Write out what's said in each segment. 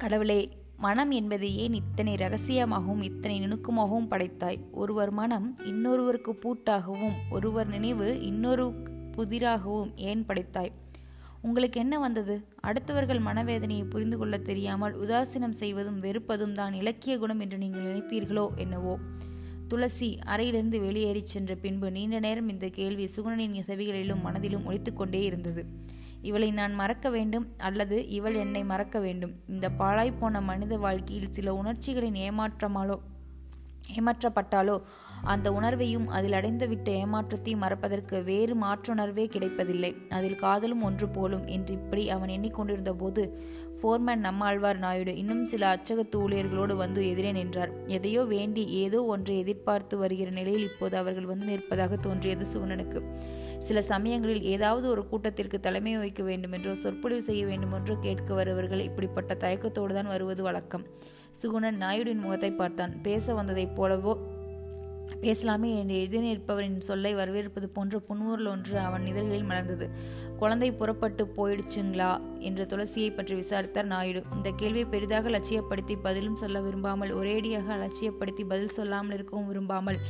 கடவுளே மனம் என்பது ஏன் இத்தனை ரகசியமாகவும் இத்தனை நுணுக்கமாகவும் படைத்தாய்? ஒருவர் மனம் இன்னொருவருக்கு பூட்டாகவும் ஒருவர் நினைவு இன்னொரு புதிராகவும் ஏன் படைத்தாய்? உங்களுக்கு என்ன வந்தது? அடுத்தவர்கள் மனவேதனையை புரிந்து கொள்ள தெரியாமல் உதாசீனம் செய்வதும் வெறுப்பதும் தான் இலக்கிய குணம் என்று நீங்கள் நினைத்தீர்களோ என்னவோ? துளசி அறையிலிருந்து வெளியேறிச் சென்ற பின்பு நீண்ட நேரம் இந்த கேள்வி சுகுணனின் செவிகளிலும் மனதிலும் ஒழித்துக்கொண்டே இருந்தது. இவளை நான் மறக்க வேண்டும் அல்லது இவள் என்னை மறக்க வேண்டும். இந்த பாழாய்ப்போன மனித வாழ்க்கையில் சில உணர்ச்சிகளின் ஏமாற்றமாலோ ஏமாற்றப்பட்டாலோ அந்த உணர்வையும் அதில் அடைந்துவிட்ட ஏமாற்றத்தையும் மறப்பதற்கு வேறு மாற்றுணர்வே கிடைப்பதில்லை. அதில் காதலும் ஒன்று போலும் என்று இப்படி அவன் எண்ணிக்கொண்டிருந்த போது ஃபோர்மேன் நம்மாழ்வார் நாயுடு இன்னும் சில அச்சகத்து ஊழியர்களோடு வந்து எதிரே நின்றார். எதையோ வேண்டி ஏதோ ஒன்றை எதிர்பார்த்து வருகிற நிலையில் இப்போது அவர்கள் வந்து நிற்பதாக தோன்றியது சுகுணனுக்கு சில சமயங்களில் ஏதாவது ஒரு கூட்டத்திற்கு தலைமை வைக்க வேண்டுமென்றோ சொற்பொழிவு செய்ய வேண்டுமென்றோ கேட்க வருவர்கள் இப்படிப்பட்ட தயக்கத்தோடு தான் வருவது வழக்கம். சுகுணன் நாயுடின் முகத்தை பார்த்தான். பேச வந்ததைப் போலவோ பேசலாமே என்று எழுதி நிற்பவரின் சொல்லை வரவேற்பது போன்ற புன்முறுல் ஒன்று அவன் இதழ்களில் மலர்ந்தது. குழந்தை புறப்பட்டு போயிடுச்சுங்களா? என்று துளசியை பற்றி விசாரித்தார் நாயுடு. இந்த கேள்வியை பெரிதாக லட்சியப்படுத்தி பதிலும் சொல்ல விரும்பாமல் ஒரேடியாக அலட்சியப்படுத்தி பதில் சொல்லாமல் இருக்கவும் விரும்பாமல்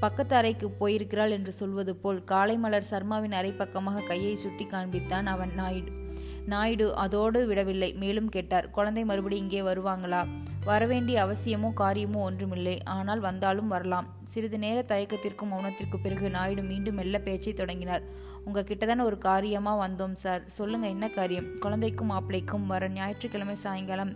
பக்கத்து அறைக்கு போயிருக்கிறாள் என்று சொல்வது போல் காலை மலர் சர்மாவின் அரை பக்கமாக கையை சுட்டி காண்பித்தான் அவன் நாயுடு. நாயுடு அதோடு விடவில்லை. மேலும் கேட்டார் குழந்தை மறுபடி இங்கே வருவாங்களா? வரவேண்டிய அவசியமோ காரியமோ ஒன்றுமில்லை. ஆனால் வந்தாலும் வரலாம். சிறிது நேர தயக்கத்திற்கும் மௌனத்திற்கு பிறகு நாயுடு மீண்டும் மெல்ல பேச்சை தொடங்கினார். உங்கள் கிட்டதான ஒரு காரியமா வந்தோம் சார். சொல்லுங்க என்ன காரியம்? குழந்தைக்கும் மாப்பிள்ளைக்கும் வர ஞாயிற்றுக்கிழமை சாயங்காலம்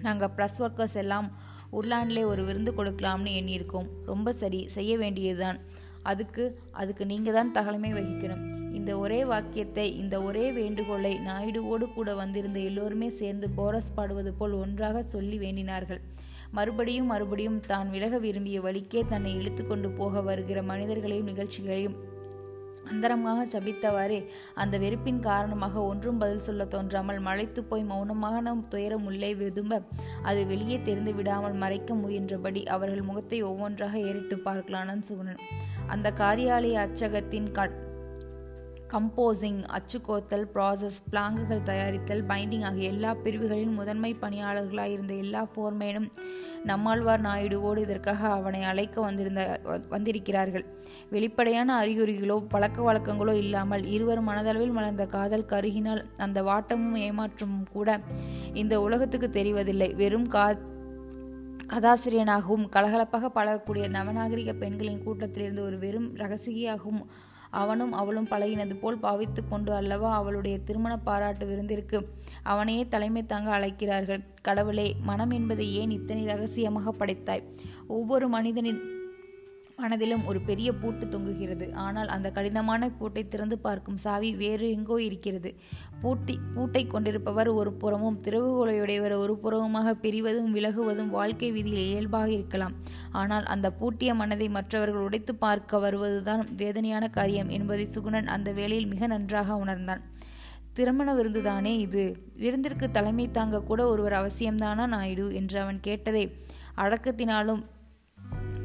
நாங்கள் ப்ரெஸ் ஒர்க்கர்ஸ் எல்லாம் உட்லாண்ட்லே ஒரு விருந்து கொடுக்கலாம்னு எண்ணியிருக்கோம். ரொம்ப சரி செய்ய வேண்டியதுதான். அதுக்கு அதுக்கு நீங்கள் தான் தகலமே வகிக்கணும். இந்த ஒரே வாக்கியத்தை இந்த ஒரே வேண்டுகோளை நாயுடுவோடு கூட வந்திருந்த எல்லோருமே சேர்ந்து கோரஸ் பாடுவது போல் ஒன்றாக சொல்லி வேண்டினார்கள். மறுபடியும் மறுபடியும் தான் விலக விரும்பிய வழிக்கே தன்னை இழுத்துக்கொண்டு போக வருகிற மனிதர்களையும் நிகழ்ச்சிகளையும் அந்தரமாக சபித்தவாறே அந்த வெறுப்பின் காரணமாக ஒன்றும் பதில் சொல்ல தோன்றாமல் மலைத்து போய் மௌனமான துயரம் உள்ளே விதும்ப அது வெளியே தெரிந்து விடாமல் மறைக்க முயன்றபடி அவர்கள் முகத்தை ஒவ்வொன்றாக ஏறிட்டு பார்க்கலானான் சுகுணன் அந்த காரியாலய அச்சகத்தின் கம்போசிங் அச்சுக்கோத்தல் ப்ராசஸ் பிளாங்குகள் தயாரித்தல் பைண்டிங் ஆகிய எல்லா பிரிவுகளின் முதன்மை பணியாளர்களாக இருந்த எல்லா ஃபோர்மேனும் நம்மாழ்வார் நாயுடுவோடு இதற்காக அவனை அழைக்க வந்திருந்த வந்திருக்கிறார்கள். வெளிப்படையான அறிகுறிகளோ பழக்க வழக்கங்களோ இல்லாமல் இருவர் மனதளவில் மலர்ந்த காதல் கருகினால் அந்த வாட்டமும் ஏமாற்றமும் கூட இந்த உலகத்துக்கு தெரிவதில்லை. வெறும் கா கதாசிரியனாகவும் கலகலப்பாக பழகக்கூடிய நவநாகரிக பெண்களின் கூட்டத்திலிருந்து ஒரு வெறும் ரகசியாகவும் அவனும் அவளும் பழகினது போல் பாவித்து கொண்டு அல்லவா அவளுடைய திருமண பாராட்டு விருந்திற்கு அவனையே தலைமை தாங்க அழைக்கிறார்கள். கடவுளே மனம் என்பதை ஏன் இத்தனை ரகசியமாக படைத்தாய்? ஒவ்வொரு மனிதனின் மனதிலும் ஒரு பெரிய பூட்டு தொங்குகிறது. ஆனால் அந்த கடினமான பூட்டை திறந்து பார்க்கும் சாவி வேறு எங்கோ இருக்கிறது. பூட்டி பூட்டை கொண்டிருப்பவர் ஒரு புறமும் திறவுகோலையுடையவர் ஒரு புறமுமாக பிரிவதும் விலகுவதும் வாழ்க்கை விதியில் இயல்பாக இருக்கலாம். ஆனால் அந்த பூட்டிய மனதை மற்றவர்கள் உடைத்து பார்க்க வருவதுதான் வேதனையான காரியம் என்பதை சுகுணன் அந்த வேளையில் மிக நன்றாக உணர்ந்தான். திருமண விருந்துதானே இது? விருந்திற்கு தலைமை தாங்க கூட ஒருவர் அவசியம்தானா நாயுடு? என்று அவன் கேட்டதை அடக்கத்தினாலும்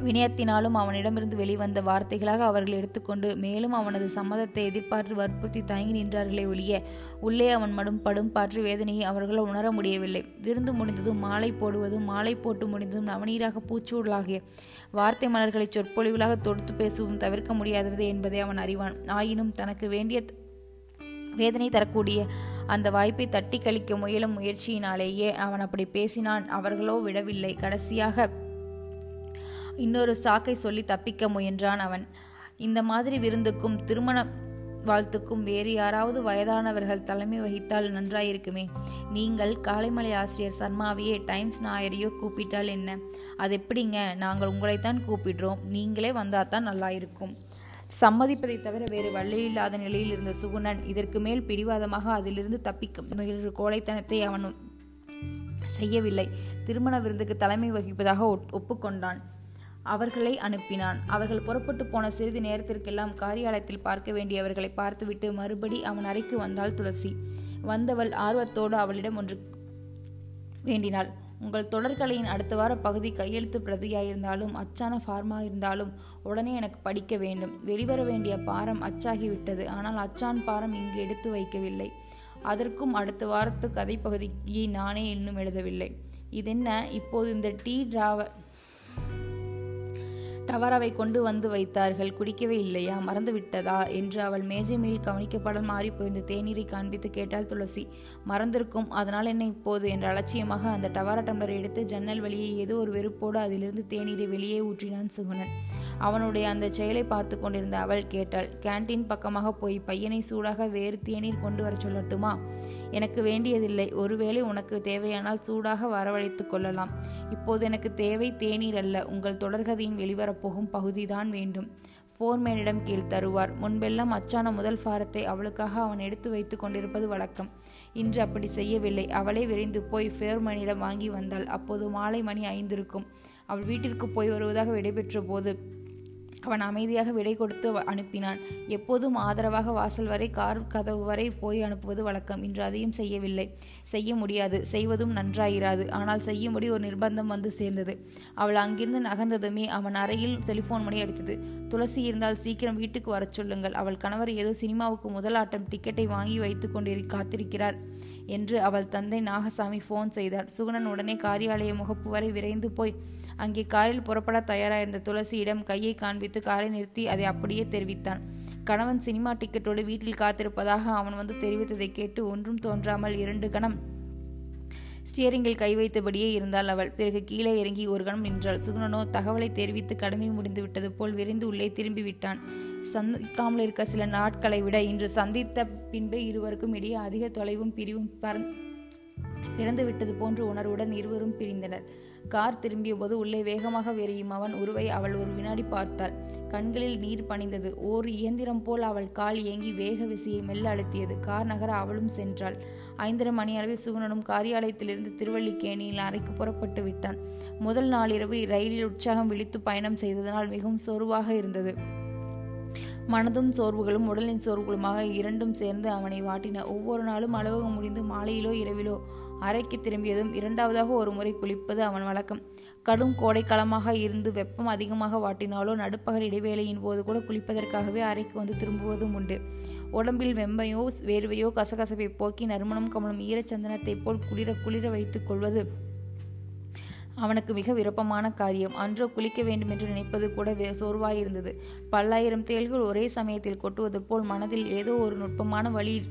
வினயத்தினாலும் அவனிடமிருந்து வெளிவந்த வார்த்தைகளாக அவர்கள் எடுத்துக்கொண்டு மேலும் அவனது சம்மதத்தை எதிர்பார்த்து வற்புறுத்தி தயங்கி நின்றார்களே ஒழிய உள்ளே அவன் மடும் படும் பாற்று வேதனையை அவர்களால் உணர முடியவில்லை. விருந்து முடிந்ததும் மாலை போடுவதும் மாலை போட்டு முடிந்ததும் நவநீராக பூச்சூடலாகிய வார்த்தை மலர்களை சொற்பொழிவுகளாக தொடுத்து பேசவும் தவிர்க்க முடியாதது என்பதை அவன் அறிவான். ஆயினும் தனக்கு வேண்டிய வேதனை தரக்கூடிய அந்த வாய்ப்பை தட்டி கழிக்க முயலும் முயற்சியினாலேயே அவன் அப்படி பேசினான். அவர்களோ விடவில்லை. கடைசியாக இன்னொரு சாக்கை சொல்லி தப்பிக்க முயன்றான் அவன். இந்த மாதிரி விருந்துக்கும் திருமண வாழ்த்துக்கும் வேறு யாராவது வயதானவர்கள் தலைமை வகித்தால் நன்றாயிருக்குமே. நீங்கள் காலைமலை ஆசிரியர் சர்மாவையே டைம்ஸ் நாயரையோ கூப்பிட்டால் என்ன? அது எப்படிங்க நாங்கள் உங்களைத்தான் கூப்பிடுறோம். நீங்களே வந்தால் தான் நல்லா இருக்கும் சம்மதிப்பதை தவிர வேறு வழியில்லாத நிலையில் இருந்த சுகுணன் இதற்கு மேல் பிடிவாதமாக அதிலிருந்து தப்பிக்க கோழைத்தனத்தை அவன் செய்யவில்லை. திருமண விருந்துக்கு தலைமை வகிப்பதாக ஒப்புக்கொண்டான். அவர்களை அனுப்பினான். அவர்கள் புறப்பட்டு போன சிறிது நேரத்திற்கெல்லாம் காரியாலயத்தில் பார்க்க வேண்டியவர்களை பார்த்துவிட்டு மறுபடி அவன் அறைக்கு வந்தாள் துளசி. வந்தவள் ஆர்வத்தோடு அவளிடம் ஒன்று வேண்டினாள். உங்கள் தொடர்கலையின் அடுத்த வார பகுதி கையெழுத்து பிரதியாயிருந்தாலும் அச்சான ஃபார்மா இருந்தாலும் உடனே எனக்கு படிக்க வேண்டும். வெளிவர வேண்டிய பாரம் அச்சாகிவிட்டது. ஆனால் அச்சான் பாரம் இங்கு எடுத்து வைக்கவில்லை. அதற்கும் அடுத்த வாரத்து கதை பகுதியை நானே இன்னும் எழுதவில்லை. இதென்ன? இப்போது இந்த டீ டிராவ டவராவை கொண்டு வந்து வைத்தார்கள். குடிக்கவே இல்லையா? மறந்து விட்டதா என்று அவள் மேஜை மேல் கவனிக்கப்படல் மாறி போயிருந்த தேநீரை காண்பித்து கேட்டாள் துளசி. மறந்திருக்கும். அதனால் என்ன இப்போது? என்ற அலட்சியமாக அந்த டவரா டம்ளரை எடுத்து ஜன்னல் வழியே ஏதோ ஒரு வெறுப்போடு அதிலிருந்து தேநீரை வெளியே ஊற்றினான் சுகுணன். அவனுடைய அந்த செயலை பார்த்து கொண்டிருந்த அவள் கேட்டாள் கேன்டீன் பக்கமாக போய் பையனை சூடாக வேறு தேநீர் கொண்டு வர சொல்லட்டுமா? எனக்கு வேண்டியதில்லை. ஒருவேளை உனக்கு தேவையானால் சூடாக வரவழைத்து கொள்ளலாம். இப்போது எனக்கு தேவை தேநீர் அல்ல. உங்கள் தொடர்கதையின் வெளிவரப்போகும் பகுதிதான் வேண்டும். ஃபோர்மேனிடம் கீழ் தருவார். முன்பெல்லாம் அச்சான முதல் ஃபாரத்தை அவளுக்காக அவன் எடுத்து வைத்து கொண்டிருப்பது வழக்கம். இன்று அப்படி செய்யவில்லை. அவளே விரைந்து போய் ஃபோர்மேனிடம் வாங்கி வந்தாள். அப்போது மாலை மணி ஐந்திருக்கும். அவள் வீட்டிற்கு போய் வருவதாக விடைபெற்ற போது அவன் அமைதியாக விடை கொடுத்து அனுப்பினான். எப்போதும் ஆதரவாக வாசல் வரை கார் கதவு வரை போய் அனுப்புவது வழக்கம். இன்று அதையும் செய்யவில்லை. செய்ய முடியாது. செய்வதும் நன்றாயிராது. ஆனால் செய்யும்படி ஒரு நிர்பந்தம் வந்து சேர்ந்தது. அவள் அங்கிருந்து நகர்ந்ததுமே அவன் அறையில் டெலிஃபோன் மணி அடித்தது. துளசி இருந்தால் சீக்கிரம் வீட்டுக்கு வரச் சொல்லுங்கள். அவள் கணவர் ஏதோ சினிமாவுக்கு முதல் ஆட்டம் டிக்கெட்டை வாங்கி வைத்து கொண்டிரு காத்திருக்கிறார் என்று அவள் தந்தை நாகசாமி ஃபோன் செய்தார். சுகுணன் உடனே காரியாலய முகப்பு வரை விரைந்து போய் அங்கே காரில் புறப்பட தயாராயிருந்த துளசியிடம் கையை காண்பித்து காரை நிறுத்தி அதை அப்படியே தெரிவித்தான். கணவன் சினிமா டிக்கெட்டோடு வீட்டில் காத்திருப்பதாக அவன் வந்து தெரிவித்ததை கேட்டு ஒன்றும் தோன்றாமல் இரண்டு கணம் ஸ்டியரிங்கில் கை வைத்தபடியே இருந்தாள் அவள். பிறகு கீழே இறங்கி ஒரு கணம் நின்றாள். சுகுணனோ தகவலை தெரிவித்து கடமை முடிந்து விட்டது போல் விரைந்து உள்ளே திரும்பி விட்டான். சந்திக்காமல் இருக்க சில நாட்களை விட இன்று சந்தித்த பின்பே இருவருக்கும் இடையே அதிக தொலைவும் பிரிவும் பிறந்து விட்டது போன்ற உணர்வுடன் இருவரும் பிரிந்தனர். கார் திரும்பிய போது உள்ளே வேகமாக விரையும் அவன் உருவை அவள் ஒரு வினாடி பார்த்தாள். கண்களில் நீர் பணிந்தது. ஓர் இயந்திரம் போல் அவள் கால் இயங்கி வேக விசையை மெல்ல அழுத்தியது. கார் நகர அவளும் சென்றாள். ஐந்தரை மணி அளவில் சுகுணனும் காரியாலயத்திலிருந்து திருவள்ளிக்கேணியில் அறைக்கு புறப்பட்டு விட்டான். முதல் நாளிரவு ரயிலில் உற்சாகம் விழித்து பயணம் செய்ததனால் மிகவும் சோர்வாக இருந்தது. மனதும் சோர்வுகளும் உடலின் சோர்வுகளுமாக இரண்டும் சேர்ந்து அவனை வாட்டின. ஒவ்வொரு நாளும் அலுவலகம் முடிந்து மாலையிலோ இரவிலோ அறைக்கு திரும்பியதும் இரண்டாவதாக ஒரு முறை குளிப்பது அவன் வழக்கம். கடும் கோடைக்காலமாக இருந்து வெப்பம் அதிகமாக வாட்டினாலோ நடுப்பகல் இடைவேளையின் போது கூட குளிப்பதற்காகவே அறைக்கு வந்து திரும்புவதும் உண்டு. உடம்பில் வெம்பையோ வேர்வையோ கசகசப்பை போக்கி நறுமணம் கமலும் ஈரச்சந்தனத்தைப் போல் குளிர குளிர வைத்துக் கொள்வது அவனுக்கு மிக விருப்பமான காரியம். அன்றோ குளிக்க வேண்டும் என்று நினைப்பது கூட சோர்வாயிருந்தது. பல்லாயிரம் தேள்கள் ஒரே சமயத்தில் கொட்டுவது போல் மனதில் ஏதோ ஒரு நுட்பமான வழி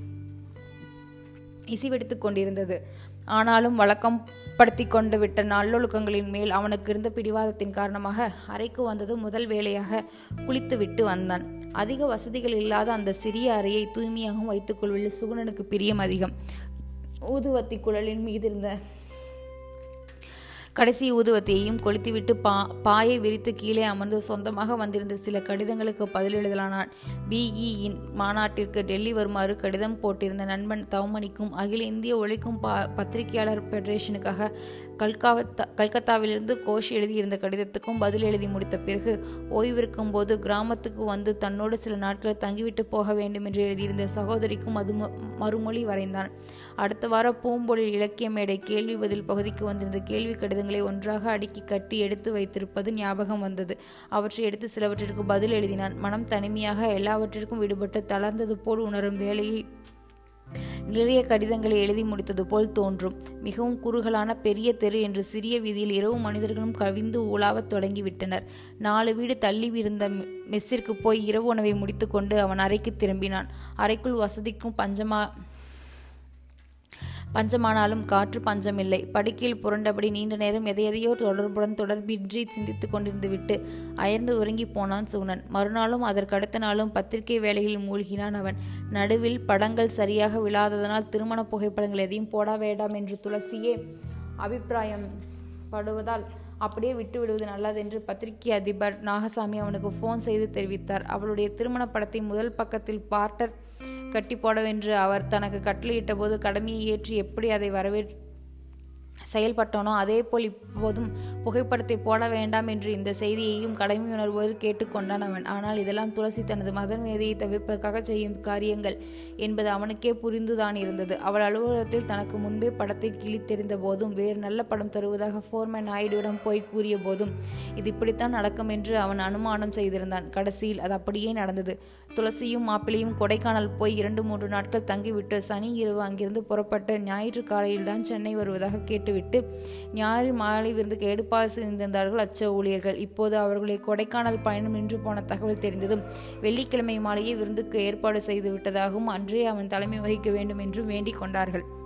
இசைவெடுத்துக் கொண்டிருந்தது. ஆனாலும் வழக்கம் படுத்தி கொண்டு விட்ட நல்லொழுக்கங்களின் மேல் அவனுக்கு இருந்த பிடிவாதத்தின் காரணமாக அறைக்கு வந்ததும் முதல் வேலையாக குளித்துவிட்டு வந்தான். அதிக வசதிகள் இல்லாத அந்த சிறிய அறையை தூய்மையாகவும் வைத்துக் கொள்வதில் சுகுணனுக்கு பிரியம் அதிகம். ஊதுவத்தி குழலின் மீது இருந்த கடைசி ஊதுவத்தையும் கொளுத்திவிட்டு பா பாயை விரித்து கீழே அமர்ந்து சொந்தமாக வந்திருந்த சில கடிதங்களுக்கு பதில் எழுதலானான். பிஇயின் மாநாட்டிற்கு டெல்லி வருமாறு கடிதம் போட்டிருந்த நண்பன் தவமணிக்கும் அகில இந்திய உழைக்கும் பா பத்திரிகையாளர் ஃபெடரேஷனுக்காக கல்காவத்தா கல்கத்தாவிலிருந்து கோஷ் எழுதியிருந்த கடிதத்துக்கும் பதில் எழுதி முடித்த பிறகு ஓய்விருக்கும் போது கிராமத்துக்கு வந்து தன்னோடு சில நாட்கள் தங்கிவிட்டு போக வேண்டும் என்று எழுதியிருந்த சகோதரிக்கும் அது மறுமொழி வரைந்தான். அடுத்த வார பூம்பொழில் இலக்கிய மேடை கேள்வி பதில் பகுதிக்கு வந்திருந்த கேள்வி கடிதம் கடிதங்களை ஒன்றாக அடுக்கி கட்டி எடுத்து வைத்திருப்பது ஞாபகம் வந்தது. அவற்றை எடுத்து சிலவற்றிற்கு பதில் எழுதினான். மனம் தனிமையாக எல்லாவற்றிற்கும் விடுபட்டு தளர்ந்தது போல் உணரும் வேலையை நிறைய கடிதங்களை எழுதி முடித்தது போல் தோன்றும். மிகவும் குறுகலான பெரிய தெரு என்று சிறிய வீதியில் இரவு மனிதர்களும் கவிந்து உலாவத் தொடங்கிவிட்டனர். நாலு வீடு தள்ளி இருந்த மெஸ்ஸிற்கு போய் இரவு உணவை முடித்துக்கொண்டு அவன் அறைக்கு திரும்பினான். அறைக்குள் வசதிக்கும் பஞ்சமா பஞ்சமானாலும் காற்று பஞ்சமில்லை. படுக்கையில் புரண்டபடி நீண்ட நேரம் எதையதையோ தொடர்புடன் தொடர்பின்றி சிந்தித்து கொண்டிருந்து விட்டு அயர்ந்து உறங்கி போனான் சூனன். மறுநாளும் அதற்கடுத்த நாளும் பத்திரிகை வேலையில் மூழ்கினான் அவன். நடுவில் படங்கள் சரியாக விழாததனால் திருமண புகைப்படங்கள் எதையும் போட வேண்டாம் என்று துளசியே அபிப்பிராயம் படுவதால் அப்படியே விட்டுவிடுவது நல்லது என்று பத்திரிகை அதிபர் நாகசாமி அவனுக்கு ஃபோன் செய்து தெரிவித்தார். அவளுடைய திருமண படத்தை முதல் பக்கத்தில் பார்ட்டர் கட்டி போடவென்று அவர் தனக்கு கட்டளையிட்ட போது கடமையை ஏற்றி எப்படி அதை வரவே அதே போல் இப்போதும் புகைப்படத்தை போட வேண்டாம் என்று இந்த செய்தியையும் கடமையுணர்வோடு கேட்டுக்கொண்டான் அவன் ஆனால் இதெல்லாம் துளசி தனது மதன் வேதியை தவிர்ப்பதற்காக செய்யும் காரியங்கள் என்பது அவனுக்கே புரிந்துதான் இருந்தது. அவள் அலுவலகத்தில் தனக்கு முன்பே படத்தை கிழித்தெறிந்த போதும் வேறு நல்ல படம் தருவதாக ஃபோர்மேன் நாயுடுவிடம் போய் கூறிய போதும் இது இப்படித்தான் நடக்கும் என்று அவன் அனுமானம் செய்திருந்தான். கடைசியில் அது அப்படியே நடந்தது. துளசியும் மாப்பிளையும் கொடைக்கானல் போய் இரண்டு மூன்று நாட்கள் தங்கிவிட்டு சனி இரவு அங்கிருந்து புறப்பட்டு ஞாயிற்று காலையில்தான் சென்னை வருவதாக கேட்டுவிட்டு ஞாயிறு மாலை விருந்துக்கு எடுப்பாக செய்திருந்தார்கள் அச்ச ஊழியர்கள். இப்போது அவர்களை கொடைக்கானல் பயணம் நின்று போன தகவல் தெரிந்ததும் வெள்ளிக்கிழமை மாலையே விருந்துக்கு ஏற்பாடு செய்து விட்டதாகவும் அன்றே அவன் தலைமை வகிக்க வேண்டும் என்றும் வேண்டிக் கொண்டார்கள்.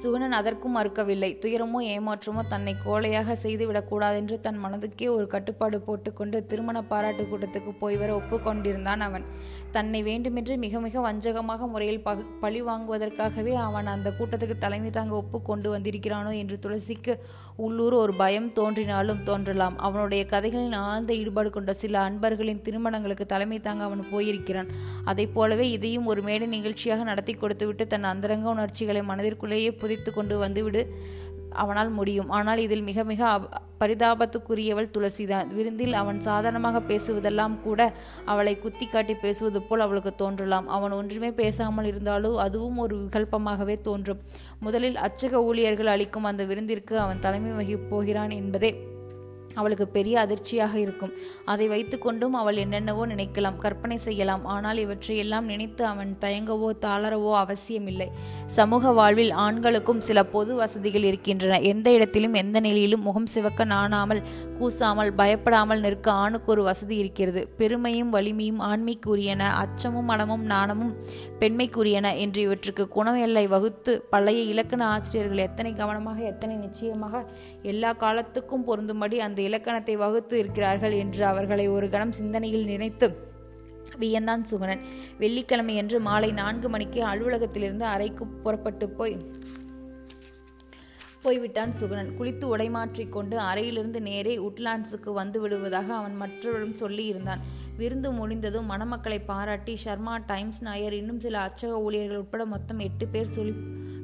சுவனன் அதற்கும் மறுக்கவில்லை. துயரமோ ஏமாற்றமோ தன்னை கோழையாக செய்துவிடக்கூடாதென்று தன் மனதுக்கே ஒரு கட்டுப்பாடு போட்டுக்கொண்டு திருமண பாராட்டு கூட்டத்துக்கு போய் வர ஒப்புக்கொண்டிருந்தான் அவன். தன்னை வேண்டுமென்று மிக மிக வஞ்சகமாக முறையில் பழி வாங்குவதற்காகவே அவன் அந்த கூட்டத்துக்கு தலைமை தாங்க ஒப்பு கொண்டு வந்திருக்கிறானோ என்று துளசிக்கு உள்ளூர் ஒரு பயம் தோன்றினாலும் தோன்றலாம். அவனுடைய கதைகளில் ஆழ்ந்த ஈடுபாடு கொண்ட சில அன்பர்களின் திருமணங்களுக்கு தலைமை தாங்க அவன் போயிருக்கிறான். அதை போலவே இதையும் ஒரு மேடை நிகழ்ச்சியாக நடத்தி கொடுத்துவிட்டு தன் அந்தரங்க உணர்ச்சிகளை மனதிற்குள்ளேயே புதைத்து கொண்டு வந்துவிடு. அவனால் முடியும். ஆனால் இதில் மிக மிக பரிதாபத்துக்குரியவள் துளசிதான். விருந்தில் அவன் சாதாரணமாக பேசுவதெல்லாம் கூட அவளை குத்தி காட்டி பேசுவது போல் அவளுக்கு தோன்றலாம். அவன் ஒன்றுமே பேசாமல் இருந்தாலும் அதுவும் ஒரு விகல்பமாகவே தோன்றும். முதலில் அச்சக ஊழியர்கள் அளிக்கும் அந்த விருந்திற்கு அவன் தலைமை வகிப் போகிறான் என்பதே அவளுக்கு பெரிய அதிர்ச்சியாக இருக்கும். அதை வைத்துக்கொண்டும் அவள் என்னென்னவோ நினைக்கலாம் கற்பனை செய்யலாம். ஆனால் இவற்றையெல்லாம் நினைத்து அவன் தயங்கவோ தாளரவோ அவசியமில்லை. சமூக வாழ்வில் ஆண்களுக்கும் சில பொது வசதிகள் இருக்கின்றன. எந்த இடத்திலும் எந்த நிலையிலும் முகம் சிவக்க நாணாமல் கூசாமல் பயப்படாமல் நிற்க ஆணுக்கு ஒரு வசதி இருக்கிறது. பெருமையும் வலிமையும் ஆண்மைக்குரியன அச்சமும் மனமும் நாணமும் பெண்மைக்குரியன என்று இவற்றுக்கு குணம் எல்லை வகுத்து பழைய இலக்கண ஆசிரியர்கள் எத்தனை கவனமாக எத்தனை நிச்சயமாக எல்லா காலத்துக்கும் பொருந்தும்படி அந்த இலக்கணத்தை வகுத்து இருக்கிறார்கள் என்று அவர்களை ஒரு கணம் சிந்தனையில் நினைத்து வியந்தான் சுகுணன். வெள்ளிக்கிழமையன்று மாலை நான்கு மணிக்கு அலுவலகத்திலிருந்து அறைக்கு புறப்பட்டு போய் போய்விட்டான் சுகுணன். குளித்து உடைமாற்றிக் கொண்டு அறையிலிருந்து நேரே உட்லாண்ட்ஸுக்கு வந்து விடுவதாக அவன் மற்றவரிடம் சொல்லியிருந்தான். விருந்து முடிந்ததும் மணமக்களை பாராட்டி ஷர்மா டைம்ஸ் நாயர் இன்னும் சில அச்சக ஊழியர்கள் உட்பட மொத்தம் எட்டு பேர் சொல்லி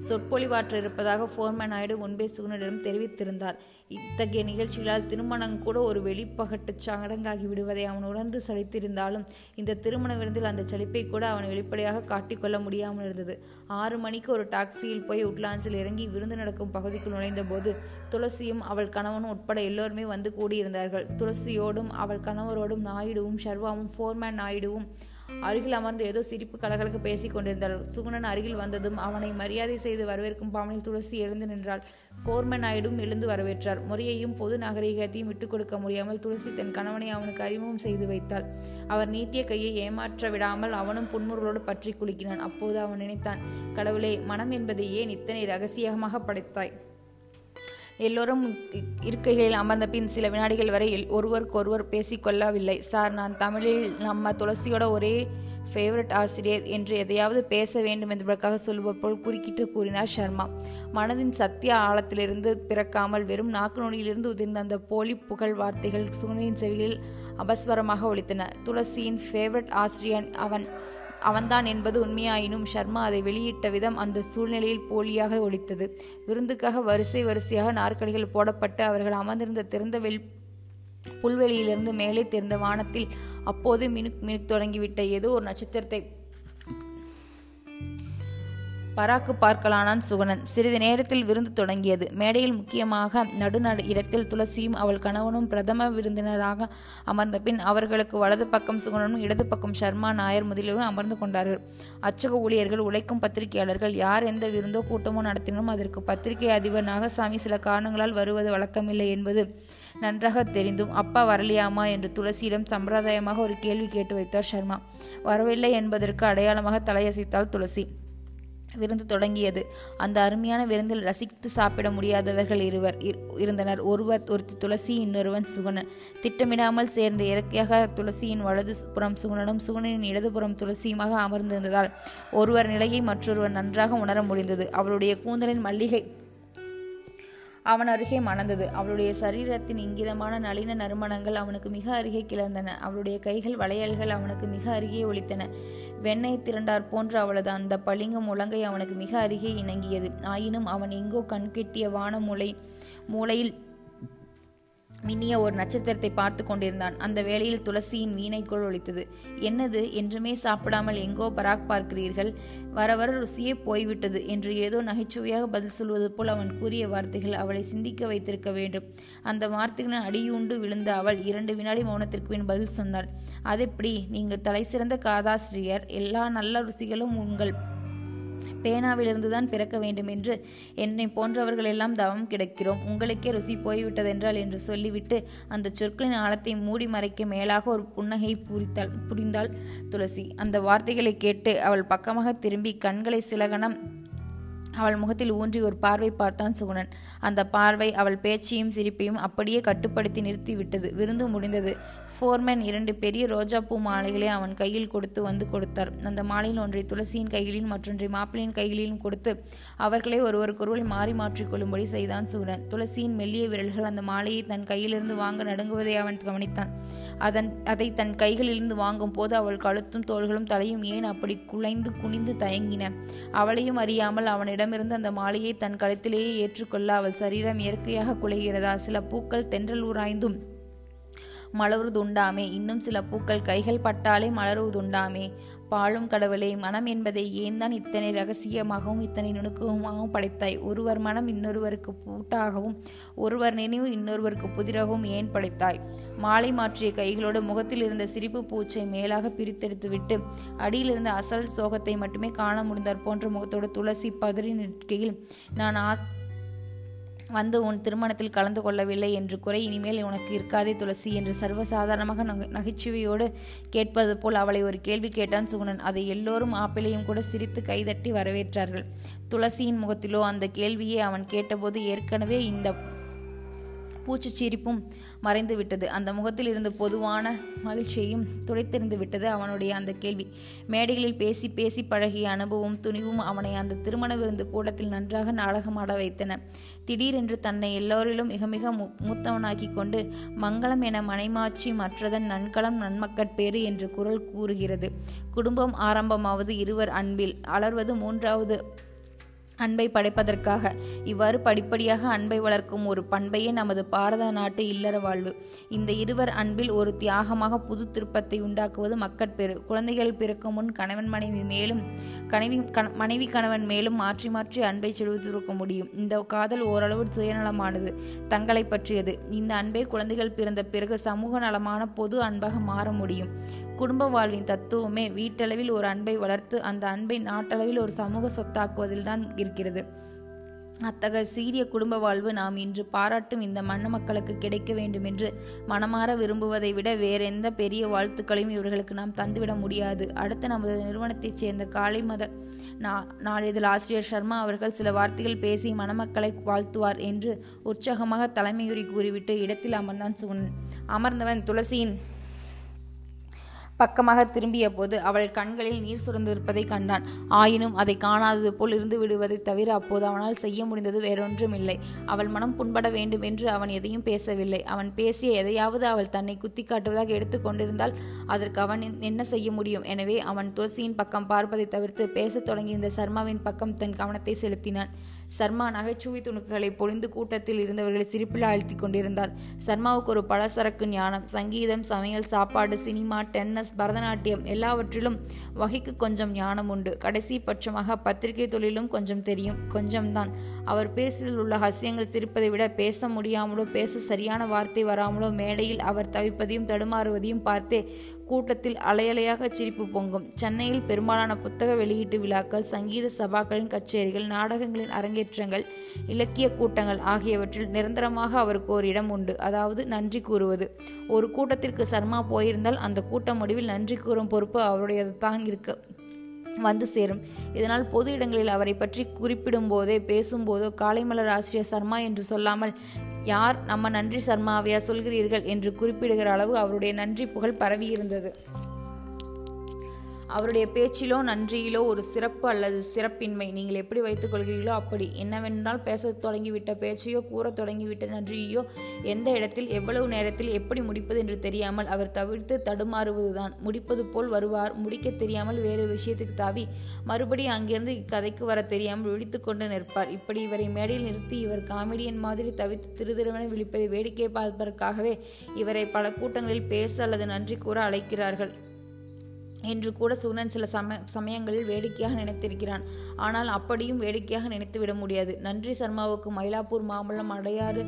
சொற்பொழிவாற்ற இருப்பதாக ஃபோர்மேன் நாயுடு முன்பே சுகுணனிடம் தெரிவித்திருந்தார். இத்தகைய நிகழ்ச்சிகளால் திருமணம் கூட ஒரு வெளிப்பகட்டு சடங்காகி விடுவதை அவன் உணர்ந்து சலித்திருந்தாலும் இந்த திருமண விருந்தில் அந்த சலிப்பை கூட அவன் வெளிப்படையாக காட்டிக்கொள்ள முடியாமல் இருந்தது. ஆறு மணிக்கு ஒரு டாக்ஸியில் போய் உட்லான்ஸில் இறங்கி விருந்து நடக்கும் பகுதிக்குள் நுழைந்தபோது துளசியும் அவள் கணவனும் உட்பட எல்லோருமே வந்து கூடியிருந்தார்கள். துளசியோடும் அவள் கணவரோடும் நாயுடுவும் ஷர்வாவும் ஃபோர்மேன் நாயுடுவும் அருகில் அமர்ந்து ஏதோ சிரிப்பு கலகலக்கு பேசிக் கொண்டிருந்தாள். சுகுணன் அருகில் வந்ததும் அவனை மரியாதை செய்து வரவேற்கும் பாவனில் துளசி எழுந்து நின்றாள். ஃபோர்மன் நாயுடும் எழுந்து வரவேற்றார். முறையையும் பொது நாகரிகத்தையும் விட்டுக் கொடுக்க முடியாமல் துளசி தன் கணவனை அவனுக்கு அறிமுகம் செய்து வைத்தாள். அவர் நீட்டிய கையை ஏமாற்ற விடாமல் அவனும் புன்முருளோடு பற்றி குலுக்கினான். அப்போது அவன் நினைத்தான் கடவுளே மனம் என்பதை ஏன் இத்தனை ரகசியமாக படைத்தாய்? எல்லோரும் இருக்கைகளில் அமர்ந்த பின் சில வினாடிகள் வரை ஒருவருக்கொருவர் பேசிக்கொள்ளவில்லை. சார் நான் தமிழில் நம்ம துளசியோட ஒரே ஃபேவரட் ஆசிரியர் என்று எதையாவது பேச வேண்டும் என்பதற்காக சொல்வது போல் குறுக்கிட்டு கூறினார் சர்மா மனதின் சத்திய ஆழத்திலிருந்து பிறக்காமல் வெறும் நாக்கு நொடியிலிருந்து உதிர்ந்த அந்த போலி புகழ் வார்த்தைகள் சுனியின் செவிகளில் அபஸ்வரமாக ஒழித்தன துளசியின் ஃபேவரட் ஆசிரியன் அவன் அவன்தான் என்பது உண்மையாயினும் ஷர்மா அதை வெளியிட்ட விதம் அந்த சூழ்நிலையில் போலியாக ஒழித்தது விருந்துக்காக வரிசை வரிசையாக நாற்காலிகள் போடப்பட்டு அவர்கள் அமர்ந்திருந்த திறந்த வெள் புல்வெளியிலிருந்து மேலே தெரிந்த வானத்தில் அப்போது மினுக் மினுக் தொடங்கிவிட்ட ஏதோ ஒரு நட்சத்திரத்தை பராக்கு பார்க்கலானான் சுகணன். சிறிது நேரத்தில் விருந்து தொடங்கியது. மேடையில் முக்கியமாக நடுநடு இடத்தில் துளசியும் அவள் கணவனும் பிரதம விருந்தினராக அமர்ந்த பின் அவர்களுக்கு வலது பக்கம் சுகனனும் இடது பக்கம் சர்மா நாயர் முதலியவரும் அமர்ந்து கொண்டார்கள். அச்சக ஊழியர்கள் உழைக்கும் பத்திரிகையாளர்கள் யார் எந்த விருந்தோ கூட்டமோ நடத்தினும் அதற்கு பத்திரிகை அதிபர் நாகசாமி சில காரணங்களால் வருவது வழக்கமில்லை என்பது நன்றாக தெரிந்தும். அப்பா வரலையாமா என்று துளசியிடம் சம்பிரதாயமாக ஒரு கேள்வி கேட்டு வைத்தார் சர்மா வரவில்லை என்பதற்கு அடையாளமாக தலையசைத்தாள் துளசி. விருந்து தொடங்கியது. அந்த அருமையான விருந்தில் ரசித்து சாப்பிட முடியாதவர்கள் இருவர் இருந்தனர். ஒருவர் ஒருத்தி துளசி இன்னொருவன் சுகுணன். திட்டமிடாமல் சேர்ந்த இயற்கையாக துளசியின் வலது புறம் சுகுணனும் சுகுணனின் இடதுபுறம் துளசியுமாக அமர்ந்திருந்ததால் ஒருவர் நிலையை மற்றொருவர் நன்றாக உணர முடிந்தது. அவளுடைய கூந்தலின் மல்லிகை அவன் அருகே மணந்தது. அவளுடைய சரீரத்தின் இங்கிதமான நளின நறுமணங்கள் அவனுக்கு மிக அருகே கிளர்ந்தன. அவளுடைய கைகள் வளையல்கள் அவனுக்கு மிக அருகே ஒலித்தன. வெண்ணெய் திரண்டார் போன்று அவளது அந்த பளிங்கும் முழங்கை அவனுக்கு மிக அருகே இணங்கியது. ஆயினும் அவன் எங்கோ கண்கெட்டிய வான மூலை மூலையில் மின்னிய ஒரு நட்சத்திரத்தை பார்த்து கொண்டிருந்தான். அந்த வேளையில் துளசியின் வீணைக்குள் ஒழித்தது என்னது? என்றுமே சாப்பிடாமல் எங்கோ பராக் பார்க்கிறீர்கள். வர வர ருசியே போய்விட்டது என்று ஏதோ நகைச்சுவையாக பதில் சொல்வது போல் அவன் கூறிய வார்த்தைகள் அவளை சிந்திக்க வைத்திருக்க வேண்டும். அந்த வார்த்தைகளின் அடியுண்டு விழுந்த அவள் இரண்டு வினாடி மௌனத்திற்கு பின் பதில் சொன்னாள். அதெப்படி? நீங்கள் தலை சிறந்த காதாசிரியர். எல்லா நல்ல ருசிகளும் உங்கள் பேனாவிலிருந்துதான் பிறக்க வேண்டும் என்று என்னை போன்றவர்கள் எல்லாம் தவம் கிடக்கிறோம். உங்களுக்கே ருசி போய்விட்டதென்றால் என்று சொல்லிவிட்டு அந்த சொற்களின் ஆழத்தை மூடி மறைக்க மேலாக ஒரு புன்னகை புரித்தாள். புரிந்தாள் துளசி. அந்த வார்த்தைகளை கேட்டு அவள் பக்கமாக திரும்பி கண்களை சிலகணம் அவள் முகத்தில் ஊன்றி ஒரு பார்வை பார்த்தான் சுகுணன். அந்த பார்வை அவள் பேச்சையும் சிரிப்பையும் அப்படியே கட்டுப்படுத்தி நிறுத்திவிட்டது. விருந்து முடிந்தது. ஃபோர்மேன் இரண்டு பெரிய ரோஜாப்பூ மாலைகளை அவன் கையில் கொடுத்து வந்து கொடுத்தார். அந்த மாலையில் ஒன்றை துளசியின் கைகளிலும் மற்றொன்றை மாப்பிளையின் கைகளிலும் கொடுத்து அவர்களை ஒருவருக்கொருவர் மாறி மாற்றிக் கொள்ளும்படி செய்தான் சூரன். துளசியின் மெல்லிய விரல்கள் அந்த மாலையை தன் கையிலிருந்து வாங்க நடுங்குவதை அவன் கவனித்தான். அதன் அதை தன் கைகளிலிருந்து வாங்கும் போது அவள் கழுத்தும் தோள்களும் தலையும் ஏன் அப்படி குலைந்து குனிந்து தயங்கின? அவளையும் அறியாமல் அவனிடமிருந்து அந்த மாலையை தன் கழுத்திலேயே ஏற்றுக்கொள்ள அவள் சரீரம் இயற்கையாக குலைகிறதா? சில பூக்கள் தென்றல் உராய்ந்தும் மலருதுண்டாமே. இன்னும் சில பூக்கள் கைகள் பட்டாலே மலருவதுண்டாமே பாழும் கடவுளே மனம் என்பதை ஏன் தான் இத்தனை ரகசியமாகவும் இத்தனை நுணுக்கமாகவும் படைத்தாய். ஒருவர் மனம் இன்னொருவருக்கு பூட்டாகவும் ஒருவர் நினைவு இன்னொருவருக்கு புதிராகவும் ஏன் படைத்தாய்? மாலை மாற்றிய கைகளோடு முகத்தில் இருந்த சிரிப்பு பூச்சை மேலாக பிரித்தெடுத்துவிட்டு அடியிலிருந்த அசல் சோகத்தை மட்டுமே காண முடிந்தார் போன்ற முகத்தோடு துளசி பதறி நிற்கையில் நான் ஆ வந்து உன் திருமணத்தில் கலந்து கொள்ளவில்லை என்று குறை இனிமேல் உனக்கு இருக்காதே துளசி என்று சர்வசாதாரணமாக நகைச்சுவையோடு கேட்பது போல் அவளை ஒரு கேள்வி கேட்டான் சுகுணன். அதை எல்லோரும் ஆப்பிளையும் கூட சிரித்து கைதட்டி வரவேற்றார்கள். துளசியின் முகத்திலோ அந்த கேள்வியை அவன் கேட்டபோது ஏற்கனவே இந்த பூச்சு சிரிப்பும் மறைந்து விட்டது. அந்த முகத்தில் இருந்த பொதுவான மகிழ்ச்சியையும் துடைத்தெறிந்து விட்டது அவனுடைய அந்த கேள்வி. மேடைகளில் பேசி பேசி பழகிய அனுபவம் துணிவும் அவனை அந்த திருமண விருந்து கூடத்தில் நன்றாக நாடகமாட வைத்தன. திடீரென்று தன்னை எல்லோரிலும் மிக மிக மூத்தவனாக்கி கொண்டு மங்களம் என மனைமாட்சி மற்றதன் நன்கலம் நன்மக்கட்பேறு என்று குரல் கூறுகிறது. குடும்பம் ஆரம்பமாவது இருவர் அன்பில். அலர்வது மூன்றாவது அன்பை படைப்பதற்காக. இவ்வாறு படிப்படியாக அன்பை வளர்க்கும் ஒரு பண்பையே நமது பாரத நாட்டு இல்லற வாழ்வு. இந்த இருவர் அன்பில் ஒரு தியாகமாக புது திருப்பத்தை உண்டாக்குவது மக்கட்பேறு குழந்தைகள் பிறக்கும் முன் கணவன் மனைவி மேலும் கனவி மனைவி கணவன் மேலும் மாற்றி மாற்றி அன்பை செலுத்திருக்க முடியும். இந்த காதல் ஓரளவு சுயநலமானது தங்களை பற்றியது. இந்த அன்பை குழந்தைகள் பிறந்த பிறகு சமூக நலமான பொது அன்பாக மாற முடியும். குடும்ப வாழ்வின் தத்துவமே வீட்டளவில் ஒரு அன்பை வளர்த்து அந்த அன்பை நாட்டளவில் ஒரு சமூக சொத்தாக்குவதில் தான் இருக்கிறது. அத்தகைய சீரிய குடும்ப வாழ்வு நாம் இன்று பாராட்டும் இந்த மண்ண மக்களுக்கு கிடைக்க வேண்டும் என்று மனமாற விரும்புவதை விட வேறெந்த பெரிய வாழ்த்துக்களையும் இவர்களுக்கு நாம் தந்துவிட முடியாது. அடுத்த நமது நிறுவனத்தைச் சேர்ந்த காலை மத நாளிதழ் ஆசிரியர் சர்மா அவர்கள் சில வார்த்தைகள் பேசி மணமக்களை வாழ்த்துவார் என்று உற்சாகமாக தலைமையுறி கூறிவிட்டு இடத்தில் அமர்ந்தான் சுகுணன் அமர்ந்தவன் துளசியின் பக்கமாக திரும்பிய போது அவள் கண்களில் நீர் சுரந்திருப்பதை கண்டான். ஆயினும் அதை காணாதது போல் இருந்து விடுவதை தவிர அப்போது அவனால் செய்ய முடிந்தது வேறொன்றும் இல்லை அவள் மனம் புண்பட வேண்டும் என்று அவன் எதையும் பேசவில்லை. அவன் பேசிய எதையாவது அவள் தன்னை குத்தி காட்டுவதாக எடுத்துக்கொண்டிருந்தால் அதற்கு அவன் என்ன செய்ய முடியும்? எனவே அவன் துளசியின் பக்கம் பார்ப்பதை தவிர்த்து பேசத் தொடங்கி இந்த சர்மாவின் பக்கம் தன் கவனத்தை செலுத்தினான். சர்மா நகைச்சுவை துணுக்குகளை பொழிந்து கூட்டத்தில் இருந்தவர்களை சிரிப்பில் அழுத்தி கொண்டிருந்தார். சர்மாவுக்கு ஒரு பலசரக்கு ஞானம் சங்கீதம் சமையல் சாப்பாடு சினிமா டென்னிஸ் பரதநாட்டியம் எல்லாவற்றிலும் வகைக்கு கொஞ்சம் ஞானம் உண்டு. கடைசி பட்சமாக பத்திரிகை தொழிலும் கொஞ்சம் தெரியும் கொஞ்சம்தான். அவர் பேசில் உள்ள ஹசியங்கள் சிரிப்பதை விட பேச முடியாமலோ பேச சரியான வார்த்தை வராமலோ மேடையில் அவர் தவிப்பதையும் தடுமாறுவதையும் பார்த்தே கூட்டத்தில் அலையலையாக சிரிப்பு பொங்கும். சென்னையில் பெரும்பாலான புத்தக வெளியீட்டு விழாக்கள் சங்கீத சபாக்களின் கச்சேரிகள் நாடகங்களின் அரங்கேற்றங்கள் இலக்கிய கூட்டங்கள் ஆகியவற்றில் நிரந்தரமாக அவருக்கு ஒரு இடம் உண்டு. அதாவது நன்றி கூறுவது. ஒரு கூட்டத்திற்கு சர்மா போயிருந்தால் அந்த கூட்ட முடிவில் நன்றி கூறும் பொறுப்பு அவருடையது தான் இருக்க. வந்து சேரும். இதனால் பொது இடங்களில் அவரை பற்றி குறிப்பிடும் போதே பேசும்போதோ காலைமலர் ஆசிரியர் சர்மா என்று சொல்லாமல் யார் நம்ம நன்றி சர்மாவையா சொல்கிறீர்கள் என்று குறிப்பிடுகிற அளவு அவருடைய நன்றி புகழ் பரவியிருந்தது. அவருடைய பேச்சிலோ நன்றியிலோ ஒரு சிறப்பு அல்லது சிறப்பின்மை நீங்கள் எப்படி வைத்துக் கொள்கிறீர்களோ அப்படி. என்னவென்றால் பேசத் தொடங்கிவிட்ட பேச்சையோ கூற தொடங்கிவிட்ட நன்றியையோ எந்த இடத்தில் எவ்வளவு நேரத்தில் எப்படி முடிப்பது என்று தெரியாமல் அவர் தவிர்த்து தடுமாறுவதுதான். முடிப்பது போல் வருவார் முடிக்க தெரியாமல் வேறு விஷயத்துக்கு தாவி மறுபடி அங்கிருந்து இக்கதைக்கு வர தெரியாமல் விழித்து கொண்டு நிற்பார். இப்படி இவரை மேடையில் நிறுத்தி இவர் காமெடியன் மாதிரி தவித்து திருதிருவன விழிப்பதை வேடிக்கை பார்ப்பதற்காகவே இவரை பல கூட்டங்களில் பேச அல்லது நன்றி கூற அழைக்கிறார்கள். என்று கூட சூனன் சில சம சமயங்களில் வேடிக்கையாக நினைத்திருக்கிறான். ஆனால் அப்படியும் வேடிக்கையாக நினைத்து விட முடியாது. நன்றி சர்மாவுக்கு மயிலாப்பூர் மாம்பழம் அடையாறு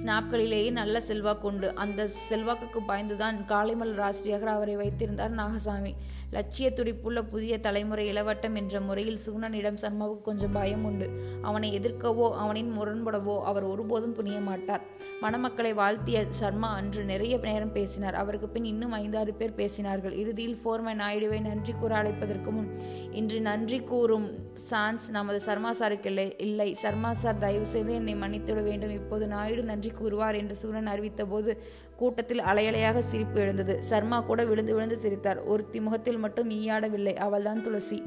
ஸ்னாப்களிலேயே நல்ல செல்வாக்கு உண்டு அந்த செல்வாக்குக்கு பாய்ந்துதான் காலைமல் ஆசிரியர் அவரை வைத்திருந்தார் நாகசாமி. லட்சிய துடிப்புள்ள புதிய தலைமுறை இளவட்டம் என்ற முறையில் சுகுணனிடம் சர்மாவுக்கு கொஞ்சம் பயம் உண்டு. அவனை எதிர்க்கவோ அவனின் முரண்படவோ அவர் ஒருபோதும் புனிய மாட்டார். மணமக்களை வாழ்த்திய சர்மா அன்று நிறைய நேரம் பேசினார். அவருக்கு பின் இன்னும் ஐந்தாறு பேர் பேசினார்கள். இறுதியில் ஃபோர்மேன் நாயுடுவை நன்றி கூற அழைப்பதற்கு முன். இன்று நன்றி கூறும் சான்ஸ் நமது சர்மா சாருக்கு இல்லை. இல்லை சர்மா சார் தயவு செய்து என்னை மன்னித்துவிட வேண்டும். இப்போது நாயுடு நன்றி கூறுவார் என்று சூரன் அறிவித்த போது கூட்டத்தில் அலையலையாக சிரிப்பு எழுந்தது. சர்மா கூட விழுந்து விழுந்து சிரித்தார். ஒருத்தி முகத்தில் மட்டும் ஈயாடவில்லை. அவள்தான் துளசி.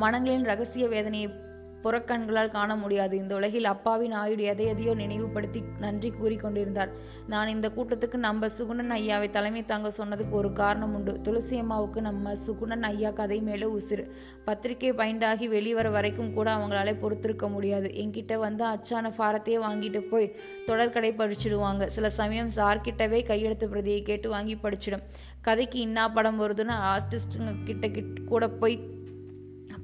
மனங்களின் ரகசிய வேதனையை புறக்கண்களால் காண முடியாது. இந்த உலகில் அப்பாவின் ஆயுடு எதை எதையோ நினைவுபடுத்தி நன்றி கூறிக்கொண்டிருந்தார் நான் இந்த கூட்டத்துக்கு நம்ம சுகுணன் ஐயாவை தலைமை தாங்க சொன்னதுக்கு ஒரு காரணம் உண்டு. துளசி அம்மாவுக்கு நம்ம சுகுணன் ஐயா கதை மேலே உசிறு. பத்திரிகை பைண்டாகி வெளிவர வரைக்கும் கூட அவங்களால பொறுத்திருக்க முடியாது. என்கிட்ட வந்து அச்சான ஃபாரத்தையே வாங்கிட்டு போய் தொடர்கடை படிச்சிடுவாங்க. சில சமயம் சார்கிட்டவே கையெழுத்து பிரதியை கேட்டு வாங்கி படிச்சிடும். கதைக்கு இன்னா படம் வருதுன்னு ஆர்டிஸ்டுங்க கிட்ட கிட்ட கூட போய்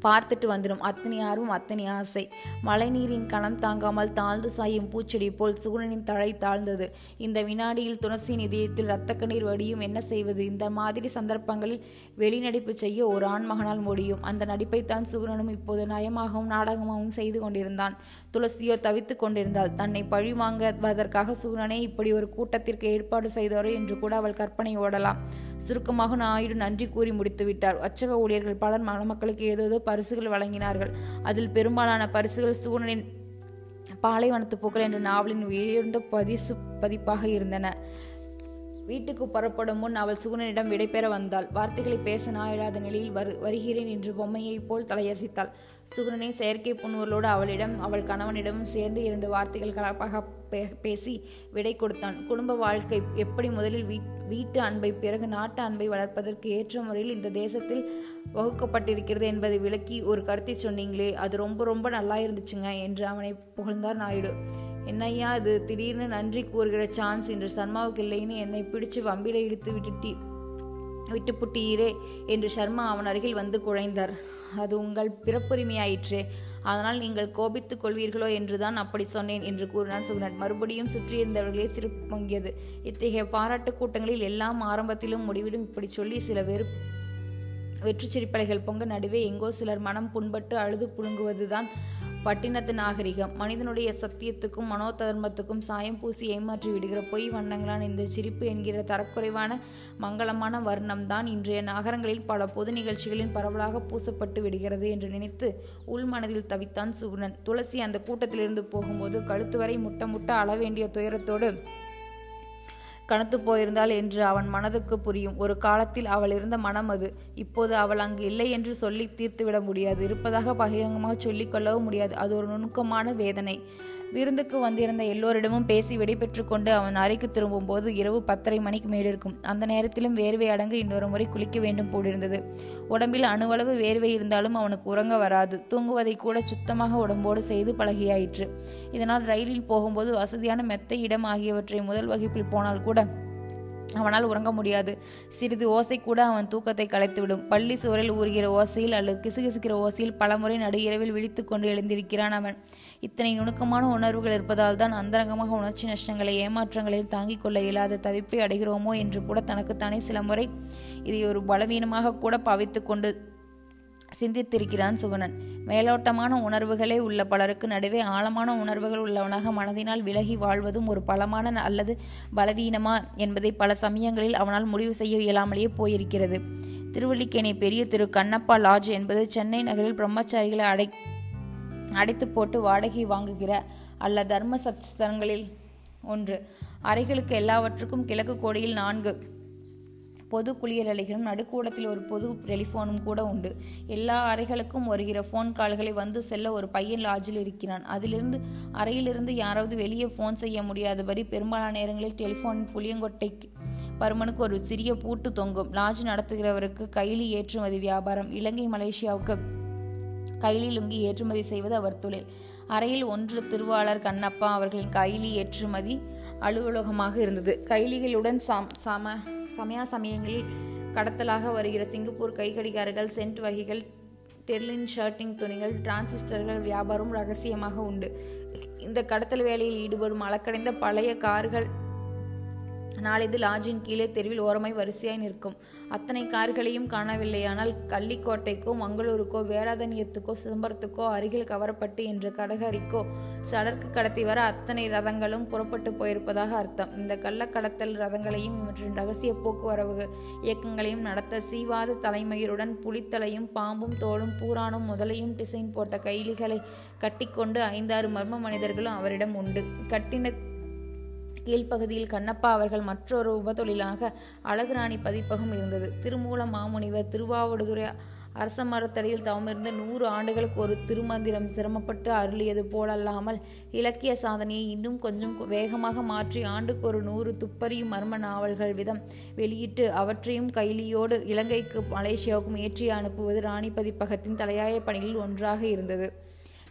பார்த்துட்டு வந்துடும். அத்தனை ஆர்வம் அத்தனை ஆசை. மழைநீரின் கணம் தாங்காமல் தாழ்ந்து சாயும் பூச்செடி போல் சுகுணனின் தழை தாழ்ந்தது. இந்த வினாடியில் துளசியின் இதயத்தில் இரத்த கண்ணீர் வடியும் என்ன செய்வது? இந்த மாதிரி சந்தர்ப்பங்களில் வெளிநடிப்பு செய்ய ஒரு ஆண் மகனால் முடியும். அந்த நடிப்பைத்தான் சுகுணனும் இப்போது நயமாகவும் நாடகமாகவும் செய்து கொண்டிருந்தான். துளசியோ தவித்துக் கொண்டிருந்தாள். தன்னை பழி வாங்குவதற்காக சுகுணனே இப்படி ஒரு கூட்டத்திற்கு ஏற்பாடு செய்தோரோ என்று கூட அவள் கற்பனை ஓடலாம். சுருக்கமாக நாயுடு நன்றி கூறி முடித்து விட்டார் அச்சக ஊழியர்கள் பலர் மணமக்களுக்கு ஏதேதோ பரிசுகள் வழங்கினார்கள். அதில் பெரும்பாலான பரிசுகள் சூரனின் பாலைவனத்து பூக்கள் என்ற நாவலின் உயர்ந்த பரிசு பதிப்பாக இருந்தன. வீட்டுக்கு புறப்படும் முன் அவள் சுகுணனிடம் விடைபெற வந்தாள். வார்த்தைகளை பேச நாயிடாத நிலையில் வரு வருகிறேன் என்று பொம்மையைப் போல் தலையசித்தாள். சுகுணனை செயற்கை புண்ணுவலோடு அவளிடம் அவள் கணவனிடமும் சேர்ந்து இரண்டு வார்த்தைகள் கலப்பாக பேசி விடை கொடுத்தான். குடும்ப வாழ்க்கை எப்படி முதலில் வீட்டு அன்பை பிறகு நாட்டு அன்பை வளர்ப்பதற்கு ஏற்ற முறையில் இந்த தேசத்தில் வகுக்கப்பட்டிருக்கிறது என்பதை விளக்கி ஒரு கருத்தை சொன்னீங்களே அது ரொம்ப ரொம்ப நல்லா இருந்துச்சுங்க என்று அவனை புகழ்ந்தார் நாயுடு. என்னையா அது திடீர்னு நன்றி கூறுகிற சான்ஸ் இன்று சர்மாவுக்கு இல்லைன்னு என்னை பிடிச்சு வம்பில இழுத்து விட்டுட்டி விட்டு என்று சர்மா அவன் அருகில் வந்து குழைந்தார். அது உங்கள் பிறப்புரிமையாயிற்றே. அதனால் நீங்கள் கோபித்துக் கொள்வீர்களோ என்றுதான் அப்படி சொன்னேன் என்று கூறினான் சுகுணன். மறுபடியும் சுற்றியிருந்தவர்களே சிரிப்பு பொங்கியது இத்தகைய பாராட்டு கூட்டங்களில் எல்லாம் ஆரம்பத்திலும் முடிவிலும் இப்படி சொல்லி சில வெறு வெற்றி சிரிப்பலைகள் பொங்க நடுவே எங்கோ சிலர் மனம் புண்பட்டு அழுது புழுங்குவதுதான் பட்டினத்து நாகரிகம். மனிதனுடைய சத்தியத்துக்கும் மனோதர்மத்துக்கும் சாயம் பூசி ஏமாற்றி விடுகிற பொய் வண்ணங்களான இந்த சிரிப்பு என்கிற தரக்குறைவான மங்களமான வர்ணம் தான் இன்றைய நகரங்களில் பல பொது நிகழ்ச்சிகளின் பரவலாக பூசப்பட்டு விடுகிறது என்று நினைத்து உள்மனதில் தவித்தான் சுகுணன் துளசி அந்த கூட்டத்திலிருந்து போகும்போது கழுத்து வரை முட்ட முட்ட அளவேண்டிய துயரத்தோடு கனத்து போயிருந்தாள் என்று அவன் மனதுக்கு புரியும். ஒரு காலத்தில் அவள் இருந்த மனம் அது. இப்போது அவள் அங்கு இல்லை என்று சொல்லி தீர்த்துவிட முடியாது. இருப்பதாக பகிரங்கமாக சொல்லிக்கொள்ளவும் முடியாது. அது ஒரு நுணுக்கமான வேதனை. விருந்துக்கு வந்திருந்த எல்லோரிடமும் பேசி விடைபெற்று கொண்டு அவன் அறைக்கு திரும்பும் போது இரவு பத்தரை மணிக்கு மேலிருக்கும் அந்த நேரத்திலும் வேர்வை அடங்கு இன்னொரு முறை குளிக்க வேண்டும் போலிருந்தது. உடம்பில் அணுவளவு வேர்வை இருந்தாலும் அவனுக்கு உறங்க வராது. தூங்குவதை கூட சுத்தமாக உடம்போடு செய்து பழகியாயிற்று. இதனால் ரயிலில் போகும்போது வசதியான மெத்த இடம் ஆகியவற்றை முதல் வகுப்பில் போனால் கூட அவனால் உறங்க முடியாது. சிறிது ஓசை கூட அவன் தூக்கத்தை கலைத்துவிடும். பள்ளி சுவரில் ஊறுகிற ஓசையில் அல்லது கிசுகிசுக்கிற ஓசையில் பலமுறை நடு இரவில் விழித்து கொண்டு எழுந்திருக்கிறான் அவன். இத்தனை நுணுக்கமான உணர்வுகள் இருப்பதால் தான் அந்தரங்கமாக உணர்ச்சி நஷ்டங்களை ஏமாற்றங்களையும் தாங்கிக் கொள்ள இயலாத தவிப்பை அடைகிறோமோ என்று கூட தனக்குத்தானே சில முறை இதை ஒரு பலவீனமாக கூட பாவித்து கொண்டு சிந்தித்திருக்கிறான் சுகுணன். மேலோட்டமான உணர்வுகளே உள்ள பலருக்கு நடுவே ஆழமான உணர்வுகள் உள்ளவனாக மனதினால் விலகி வாழ்வதும் ஒரு பலமான அல்லது பலவீனமா என்பதை பல சமயங்களில் அவனால் முடிவு செய்ய இயலாமலேயே போயிருக்கிறது. திருவள்ளிக்கேணி பெரிய திரு கண்ணப்பா லாட்ஜ் என்பது சென்னை நகரில் பிரம்மச்சாரிகளை அடை அடைத்து போட்டு வாடகை வாங்குகிற அல்ல தர்ம சத்ஸ்தலங்களில் ஒன்று. அறைகளுக்கு எல்லாவற்றுக்கும் கிழக்கு கோடியில் நான்கு. பொது குளியலறைகளும் நடுக்கூடத்தில் ஒரு பொது டெலிஃபோனும் கூட உண்டு. எல்லா அறைகளுக்கும் வருகிற ஃபோன் கால்களை வந்து செல்ல ஒரு பையன் லாட்ஜில் இருக்கிறான். அதிலிருந்து அறையிலிருந்து யாராவது வெளியே ஃபோன் செய்ய முடியாதபடி பெரும்பாலான நேரங்களில் டெலிஃபோன் புளியங்கொட்டை பருமனுக்கு ஒரு சிறிய பூட்டு தொங்கும். லாட்ஜ் நடத்துகிறவருக்கு கைலி ஏற்றுமதி வியாபாரம் இலங்கை மலேசியாவுக்கு கைலி லுங்கி ஏற்றுமதி செய்வது அவர் தொழில். அறையில் ஒன்று திருவாளர் கண்ணப்பா அவர்களின் கைலி ஏற்றுமதி அலுவலகமாக இருந்தது. கைலிகளுடன் சாம் சம சமயா சமயங்களில் கடத்தலாக வருகிற சிங்கப்பூர் கைகடிகாரர்கள் சென்ட் வகைகள் டெர்லின் ஷர்ட்டிங் துணிகள் டிரான்சிஸ்டர்கள் வியாபாரம் ரகசியமாக உண்டு. இந்த கடத்தல் வேலையில் ஈடுபடும் அளக்கடைந்த பழைய கார்கள் நாளிது லாட்ஜின் கீழே தெருவில் ஓரமாய் வரிசையாய் நிற்கும். அத்தனை கார்களையும் காணவில்லையானால் கள்ளிக்கோட்டைக்கோ மங்களூருக்கோ வேளாதனியத்துக்கோ சிதம்பரத்துக்கோ அருகில் கவரப்பட்டு என்ற கடகரிக்கோ சடற்கு கடத்தி வர அத்தனை ரதங்களும் புறப்பட்டு போயிருப்பதாக அர்த்தம். இந்த கள்ளக்கடத்தல் ரதங்களையும் இவற்றின் ரகசிய போக்குவரவு இயக்கங்களையும் நடத்த சீவாத தலைமயிருடன் புலித்தலையும் பாம்பும் தோளும் பூரானும் முதலையும் டிசைன் போட்ட கைலிகளை கட்டிக்கொண்டு ஐந்தாறு மர்ம மனிதர்களும் அவரிடம் உண்டு. கட்டின கீழ்ப்பகுதியில் கண்ணப்பா அவர்கள் மற்றொரு உபதொழிலாக அழகுராணி பதிப்பகம் இருந்தது. திருமூல மாமுனிவர் திருவாவடுதுறை அரச மரத்தடியில் தவமிருந்து நூறு ஆண்டுகளுக்கு ஒரு திருமந்திரம் சிரமப்பட்டு அருளியது போலல்லாமல் இலக்கிய சாதனையை இன்னும் கொஞ்சம் வேகமாக மாற்றி ஆண்டுக்கு ஒரு நூறு துப்பறியும் மர்ம நாவல்கள் விதம் வெளியிட்டு அவற்றையும் கைலியோடு இலங்கைக்கு மலேசியாவுக்கும் ஏற்றி அனுப்புவது ராணி பதிப்பகத்தின் தலையாய பணிகளில் ஒன்றாக இருந்தது.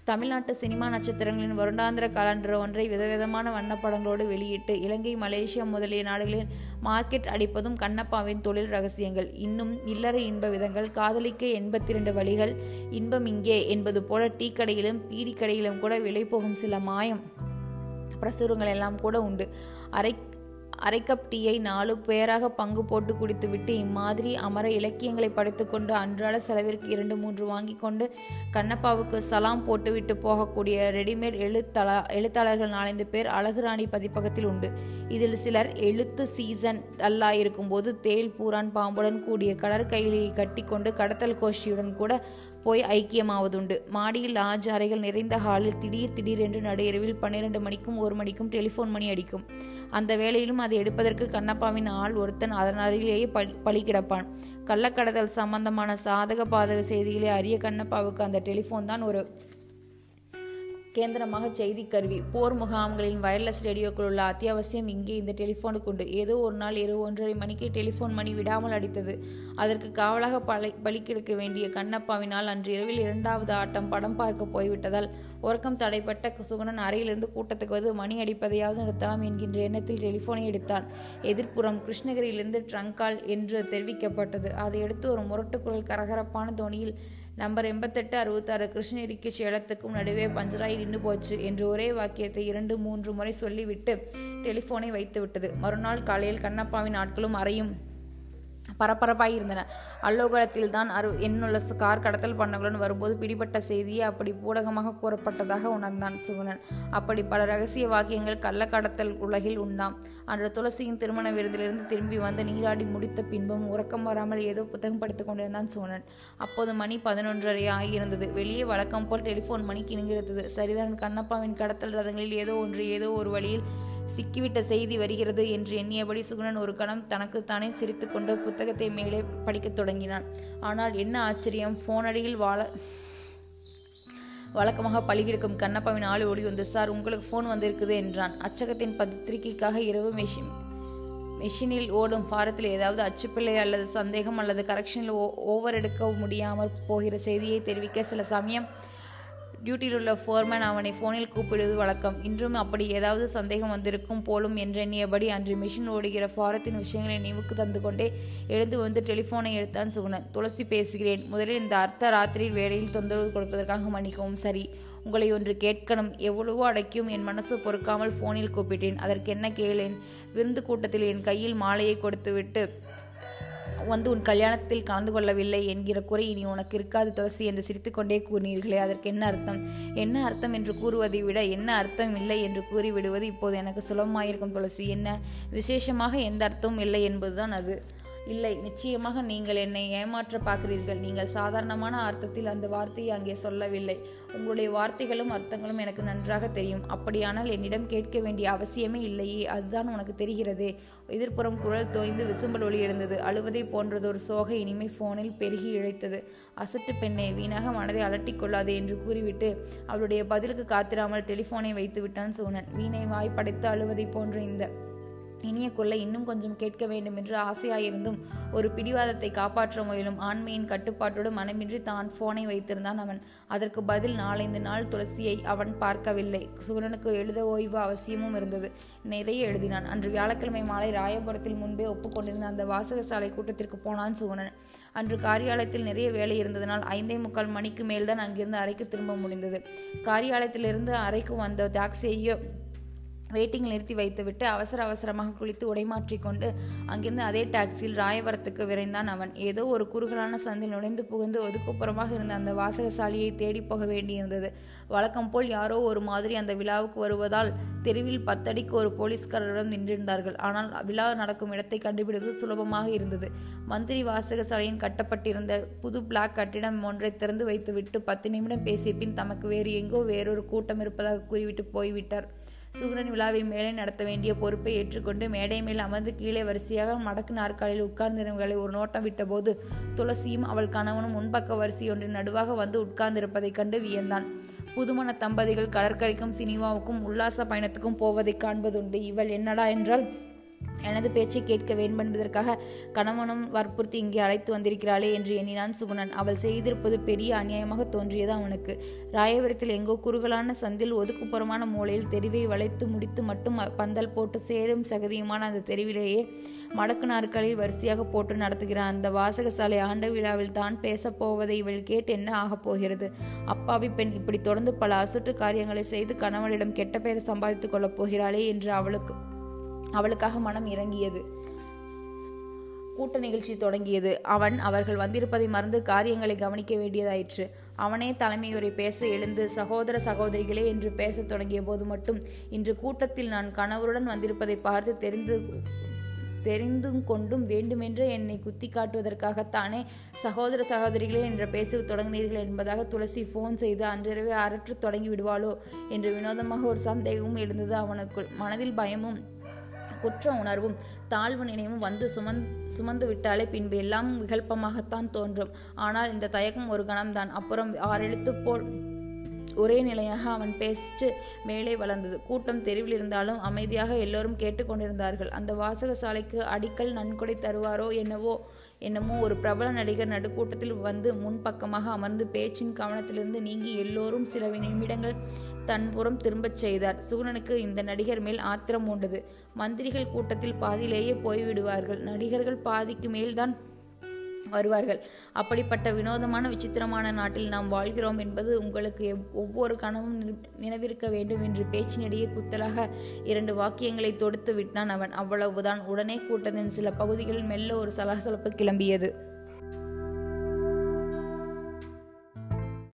தமிழ்நாட்டு சினிமா நட்சத்திரங்களின் வருடாந்திர காலண்டர் ஒன்றை விதவிதமான வண்ணப்படங்களோடு வெளியிட்டு இலங்கை மலேசியா முதலிய நாடுகளின் மார்க்கெட் அடிப்பதும் கண்ணப்பாவின் தொழில் ரகசியங்கள். இன்னும் இல்லற இன்ப விதங்கள் காதலிக்க எண்பத்தி இரண்டு வழிகள் இன்பம் இங்கே என்பது போல டீ கடையிலும் பீடி கடையிலும் கூட விலை போகும் சில மாயம் பிரசுரங்கள் எல்லாம் கூட உண்டு. அரை அரை கப் டீயை நாலு பேராக பங்கு போட்டு குடித்துவிட்டு இம்மாதிரி அமர இலக்கியங்களை படித்துக்கொண்டு அன்றாட செலவிற்கு இரண்டு மூன்று வாங்கி கொண்டு கண்ணப்பாவுக்கு சலாம் போட்டுவிட்டு போகக்கூடிய ரெடிமேட் எழுத்தள எழுத்தாளர்கள் நாலந்து பேர் அழகுராணி பதிப்பகத்தில் உண்டு. இதில் சிலர் எழுத்து சீசன் அல்லா இருக்கும்போது தேல் பூரான் பாம்புடன் கூடிய கடற்கையிலையை கட்டிக்கொண்டு கடத்தல் கோஷியுடன் கூட போய் ஐக்கியமாவதுண்டு. மாடியில் லாஜ் அறைகள் நிறைந்த ஹாலில் திடீர் திடீர் என்று நடுஇரவில் பன்னிரண்டு மணிக்கும் ஒரு மணிக்கும் டெலிஃபோன் மணி அடிக்கும். அந்த வேளையிலும் அதை எடுப்பதற்கு கண்ணப்பாவின் ஆள் ஒருத்தன் அதன் அருகிலேயே பழி கிடப்பான். கள்ளக்கடத்தல் சம்பந்தமான சாதக பாதக செய்திகளை அறிய கண்ணப்பாவுக்கு அந்த டெலிஃபோன் தான் ஒரு கேந்திரமாக செய்தி கருவி போர் முகாம்களின் வயர்லெஸ் ரேடியோக்கள் உள்ள அத்தியாவசியம் இங்கே இந்த டெலிஃபோனுக்கு உண்டு. ஏதோ ஒரு நாள் இரவு ஒன்றரை மணிக்கு டெலிஃபோன் மணி விடாமல் அடித்தது. அதற்கு காவலாக பலி பலிக்கெடுக்க வேண்டிய கண்ணப்பாவினால் அன்று இரவில் இரண்டாவது ஆட்டம் படம் பார்க்க போய்விட்டதால் உறக்கம் தடைப்பட்ட சுகுணன் அறையிலிருந்து கூட்டத்துக்கு வந்து மணி அடிப்பதையாவது நிறுத்தலாம் என்கின்ற எண்ணத்தில் டெலிஃபோனை எடுத்தான். எதிர்ப்புறம் கிருஷ்ணகிரியிலிருந்து ட்ரங்கால் என்று தெரிவிக்கப்பட்டது. அதை எடுத்து ஒரு முரட்டுக்குரல் கரகரப்பான தோணியில் நம்பர் எண்பத்தெட்டு அறுபத்தாறு கிருஷ்ணகிரிக்கு சேலத்துக்கும் நடுவே பஞ்சராய் நின்று போச்சு என்று ஒரே வாக்கியத்தை இரண்டு மூன்று முறை சொல்லிவிட்டு டெலிஃபோனை வைத்து விட்டது மறுநாள் காலையில் கண்ணப்பாவின் ஆட்களும் அறையும் பரபரப்பாக இருந்தன. அல்லோகலத்தில் தான் அரு என்னுள்ள கார் கடத்தல் பண்ணங்களுடன் வரும்போது பிடிபட்ட செய்தியை அப்படி ஊடகமாக கூறப்பட்டதாக உணர்ந்தான் சுகுணன். அப்படி பல ரகசிய வாக்கியங்கள் கள்ளக்கடத்தல் உலகில் உண்டாம். அன்று துளசியின் திருமண விருந்திலிருந்து திரும்பி வந்து நீராடி முடித்த பின்பும் உறக்கம் வராமல் ஏதோ புத்தகம் படித்துக் கொண்டிருந்தான் சுகுணன். அப்போது மணி பதினொன்றரை ஆகியிருந்தது. வெளியே வழக்கம் போல் டெலிஃபோன் மணி கிணுங்கிருந்தது சரிதான் கண்ணப்பாவின் கடத்தல் ரதங்களில் ஏதோ ஒன்று ஏதோ ஒரு வழியில் சிக்கிவிட்ட செய்தி வருகிறது என்று எண்ணியபடி சுகுணன் ஒரு கணம் தனக்குத்தானே சிரித்துக்கொண்டு புத்தகத்தை மேலே படிக்கத் தொடங்கினான். ஆனால் என்ன ஆச்சரியம்? போனடியில் வாழ வழக்கமாக பழிகெடுக்கும் கண்ணப்பாவின் ஆள் ஓடி வந்து சார் உங்களுக்கு ஃபோன் வந்திருக்குது என்றான். அச்சகத்தின் பத்திரிகைக்காக இரவு மெஷின் மெஷினில் ஓடும் பாரத்தில் ஏதாவது அச்சுப்பிள்ளை அல்லது சந்தேகம் அல்லது கரெக்ஷனில் ஓவர் எடுக்க முடியாமல் போகிற செய்தியை தெரிவிக்க சில சமயம் டியூட்டியில் உள்ள ஃபோர்மேன் அவனை ஃபோனில் கூப்பிடுவது வழக்கம். இன்றும் அப்படி ஏதாவது சந்தேகம் வந்திருக்கும் போலும் என்றெண்ணியபடி அன்று மிஷின் ஓடுகிற ஃபாரத்தின் விஷயங்களை நினைவுக்கு தந்து கொண்டே எழுந்து வந்து டெலிஃபோனை எடுத்தான் சுகுணன். துளசி பேசுகிறேன். முதலில் இந்த அர்த்த ராத்திரி வேலையில் தொந்தரவு கொடுப்பதற்காக மன்னிக்கவும். சரி. உங்களை ஒன்று கேட்கணும். எவ்வளவோ அடைக்கும் என் மனசு பொறுக்காமல் ஃபோனில் கூப்பிட்டேன். அதற்கு என்ன கேளேன்? விருந்து கூட்டத்தில் என் கையில் மாலையை கொடுத்துவிட்டு வந்து உன் கல்யாணத்தில் கலந்து கொள்ளவில்லை என்கிற குறை இனி உனக்கு இருக்காது துளசி என்று சிரித்துக்கொண்டே கூறினீர்களே. அதற்கு என்ன அர்த்தம்? என்ன அர்த்தம் என்று கூறுவதை விட என்ன அர்த்தம் இல்லை என்று கூறிவிடுவது இப்போது எனக்கு சுலபமாயிருக்கும் துளசி. என்ன? விசேஷமாக எந்த அர்த்தமும் இல்லை என்பதுதான் அது. இல்லை நிச்சயமாக நீங்கள் என்னை ஏமாற்ற பார்க்கிறீர்கள். நீங்கள் சாதாரணமான அர்த்தத்தில் அந்த வார்த்தையை அங்கே சொல்லவில்லை. உங்களுடைய வார்த்தைகளும் அர்த்தங்களும் எனக்கு நன்றாக தெரியும். அப்படியானால் என்னிடம் கேட்க வேண்டிய அவசியமே இல்லையே அதுதான் உனக்கு தெரிகிறதே. எதிர்ப்புறம் குரல் தோய்ந்து விசும்பல் ஒளி எழுந்தது. அழுவதை போன்றதொரு சோகை இனிமை போனில் பெருகி இழைத்தது. அசட்டு பெண்ணே வீணாக மனதை அலட்டிக் கொள்ளாதே என்று கூறிவிட்டு அவளுடைய பதிலுக்கு காத்திராமல் டெலிஃபோனை வைத்து விட்டான் சோனன். வீணை வாய்ப்படைத்து அழுவதை போன்ற இந்த இனிய கொள்ள இன்னும் கொஞ்சம் கேட்க வேண்டும் என்று ஆசையாயிருந்தும் ஒரு பிடிவாதத்தை காப்பாற்ற முயலும் ஆண்மையின் கட்டுப்பாட்டோடு மனமின்றி தான் போனை வைத்திருந்தான் அவன். அதற்கு பதில் நாலைந்து நாள் துளசியை அவன் பார்க்கவில்லை. சூரனுக்கு எழுத ஓய்வு அவசியமும் இருந்தது. நிறைய எழுதினான். அன்று வியாழக்கிழமை மாலை ராயபுரத்தில் முன்பே ஒப்புக்கொண்டிருந்த அந்த வாசகசாலை கூட்டத்திற்கு போனான் சுகுணன். அன்று காரியாலயத்தில் நிறைய வேலை இருந்ததனால் ஐந்தே முக்கால் மணிக்கு மேல்தான் அங்கிருந்து அறைக்கு திரும்ப முடிந்தது. காரியாலயத்திலிருந்து அறைக்கு வந்த டாக்ஸியையோ வெயிட்டிங் நிறுத்தி வைத்துவிட்டு அவசர அவசரமாக குளித்து உடைமாற்றிக் கொண்டு அங்கிருந்து அதே டாக்ஸியில் ராயவரத்துக்கு விரைந்தான் அவன். ஏதோ ஒரு குறுகலான சந்தில் நுழைந்து புகுந்து ஒதுக்குப்புறமாக இருந்த அந்த வாசகசாலியை தேடி போக வேண்டியிருந்தது. வழக்கம் போல் யாரோ ஒரு மாதிரி அந்த விழாவுக்கு வருவதால் தெருவில் பத்தடிக்கு ஒரு போலீஸ்காரரிடம் நின்றிருந்தார்கள். ஆனால் விழா நடக்கும் இடத்தை கண்டுபிடிப்பது சுலபமாக இருந்தது. மந்திரி வாசகசாலையின் கட்டப்பட்டிருந்த புது பிளாக் கட்டிடம் ஒன்றை திறந்து வைத்துவிட்டு பத்து நிமிடம் பேசிய பின் தமக்கு வேறு எங்கோ வேறொரு கூட்டம் இருப்பதாக கூறிவிட்டு போய்விட்டார். சுகுணன் விழாவை மேலே நடத்த வேண்டிய பொறுப்பை ஏற்றுக்கொண்டு மேடை மேல் அமர்ந்து கீழே வரிசையாக மடக்கு நாற்காலில் உட்கார்ந்திருந்தவர்களை ஒரு நோட்டம் விட்டபோது துளசியும் அவள் கணவனும் முன்பக்க வரிசையொன்றின் நடுவாக வந்து உட்கார்ந்திருப்பதைக் கண்டு வியந்தான். புதுமண தம்பதிகள் கடற்கரைக்கும் சினிமாவுக்கும் உல்லாச பயணத்துக்கும் போவதைக் காண்பதுண்டு இவள் என்னடா என்றால் எனது பேச்சை கேட்க வேண்டும் என்பதற்காக கணவனும் வற்புறுத்தி இங்கே அழைத்து வந்திருக்கிறாளே என்று எண்ணினான் சுகுணன். அவள் செய்திருப்பது பெரிய அநியாயமாக தோன்றியது அவனுக்கு. ராயபுரத்தில் எங்கோ குறுகலான சந்தில் ஒதுக்குப்புறமான மூலையில் தெருவை வளைத்து முடித்து மட்டும் பந்தல் போட்டு சேரும் சகதியுமான அந்த தெருவிலேயே மடக்கு நாற்களில் வரிசையாக போட்டு நடத்துகிறான் அந்த வாசகசாலை ஆண்ட விழாவில் தான் பேசப் போவதை இவள் கேட்டு என்ன ஆகப் போகிறது? அப்பாவி பெண் இப்படி தொடர்ந்து பல அசுற்று காரியங்களை செய்து கணவனிடம் கெட்ட பெயரை சம்பாதித்துக் கொள்ளப் போகிறாளே என்று அவளுக்கு அவளுக்காக மனம் இறங்கியது. கூட்ட நிகழ்ச்சி தொடங்கியது. அவன் அவர்கள் வந்திருப்பதை மறந்து காரியங்களை கவனிக்க வேண்டியதாயிற்று. அவனே தலைமையுரை பேச எழுந்து சகோதர சகோதரிகளே என்று பேசத் தொடங்கிய போது மட்டும் இன்று கூட்டத்தில் நான் கணவருடன் வந்திருப்பதை பார்த்து தெரிந்து தெரிந்தும் கொண்டும் வேண்டுமென்றே என்னை குத்தி காட்டுவதற்காகத்தானே சகோதர சகோதரிகளே என்ற பேச தொடங்கினீர்கள் என்பதாக துளசி ஃபோன் செய்து அன்றிரவே அரற்று தொடங்கி விடுவாளோ? என்று வினோதமாக ஒரு சந்தேகமும் எழுந்தது அவனுக்குள். மனதில் பயமும் குற்ற உணர்வும் தாழ்வு நினைவும் வந்து சுமந் சுமந்து விட்டாலே பின்பு எல்லாம் விகல்பமாகத்தான் தோன்றும். ஆனால் இந்த தயக்கம் ஒரு கணம்தான். அப்புறம் ஆறெழுத்து போல் ஒரே நிலையாக அவன் பேச்சு மேலே வளர்ந்தது. கூட்டம் தெருவில் இருந்தாலும் அமைதியாக எல்லோரும் கேட்டுக்கொண்டிருந்தார்கள் அந்த வாசகசாலைக்கு அடிக்கல் நன்கொடை தருவாரோ என்னவோ என்னமோ ஒரு பிரபல நடிகர் நடுக்கூட்டத்தில் வந்து முன்பக்கமாக அமர்ந்து பேச்சின் கவனத்திலிருந்து நீங்கி எல்லோரும் சில நிமிடங்கள் தன்புறம் திரும்பச் செய்தார். சூரனுக்கு இந்த நடிகர் மேல் ஆத்திரம் உண்டது மந்திரிகள் கூட்டத்தில் பாதியிலேயே போய்விடுவார்கள். நடிகர்கள் பாதிக்கு மேல்தான் வருவார்கள். அப்படிப்பட்ட வினோதமான விசித்திரமான நாட்டில் நாம் வாழ்கிறோம் என்பது உங்களுக்கு ஒவ்வொரு கனவும் நினைவிருக்க வேண்டும் என்று பேச்சினிடையே குத்தலாக இரண்டு வாக்கியங்களை தொடுத்து விட்டான் அவன். அவ்வளவுதான். உடனே கூட்டத்தின் சில பகுதிகளில் மெல்ல ஒரு சலசலப்பு கிளம்பியது.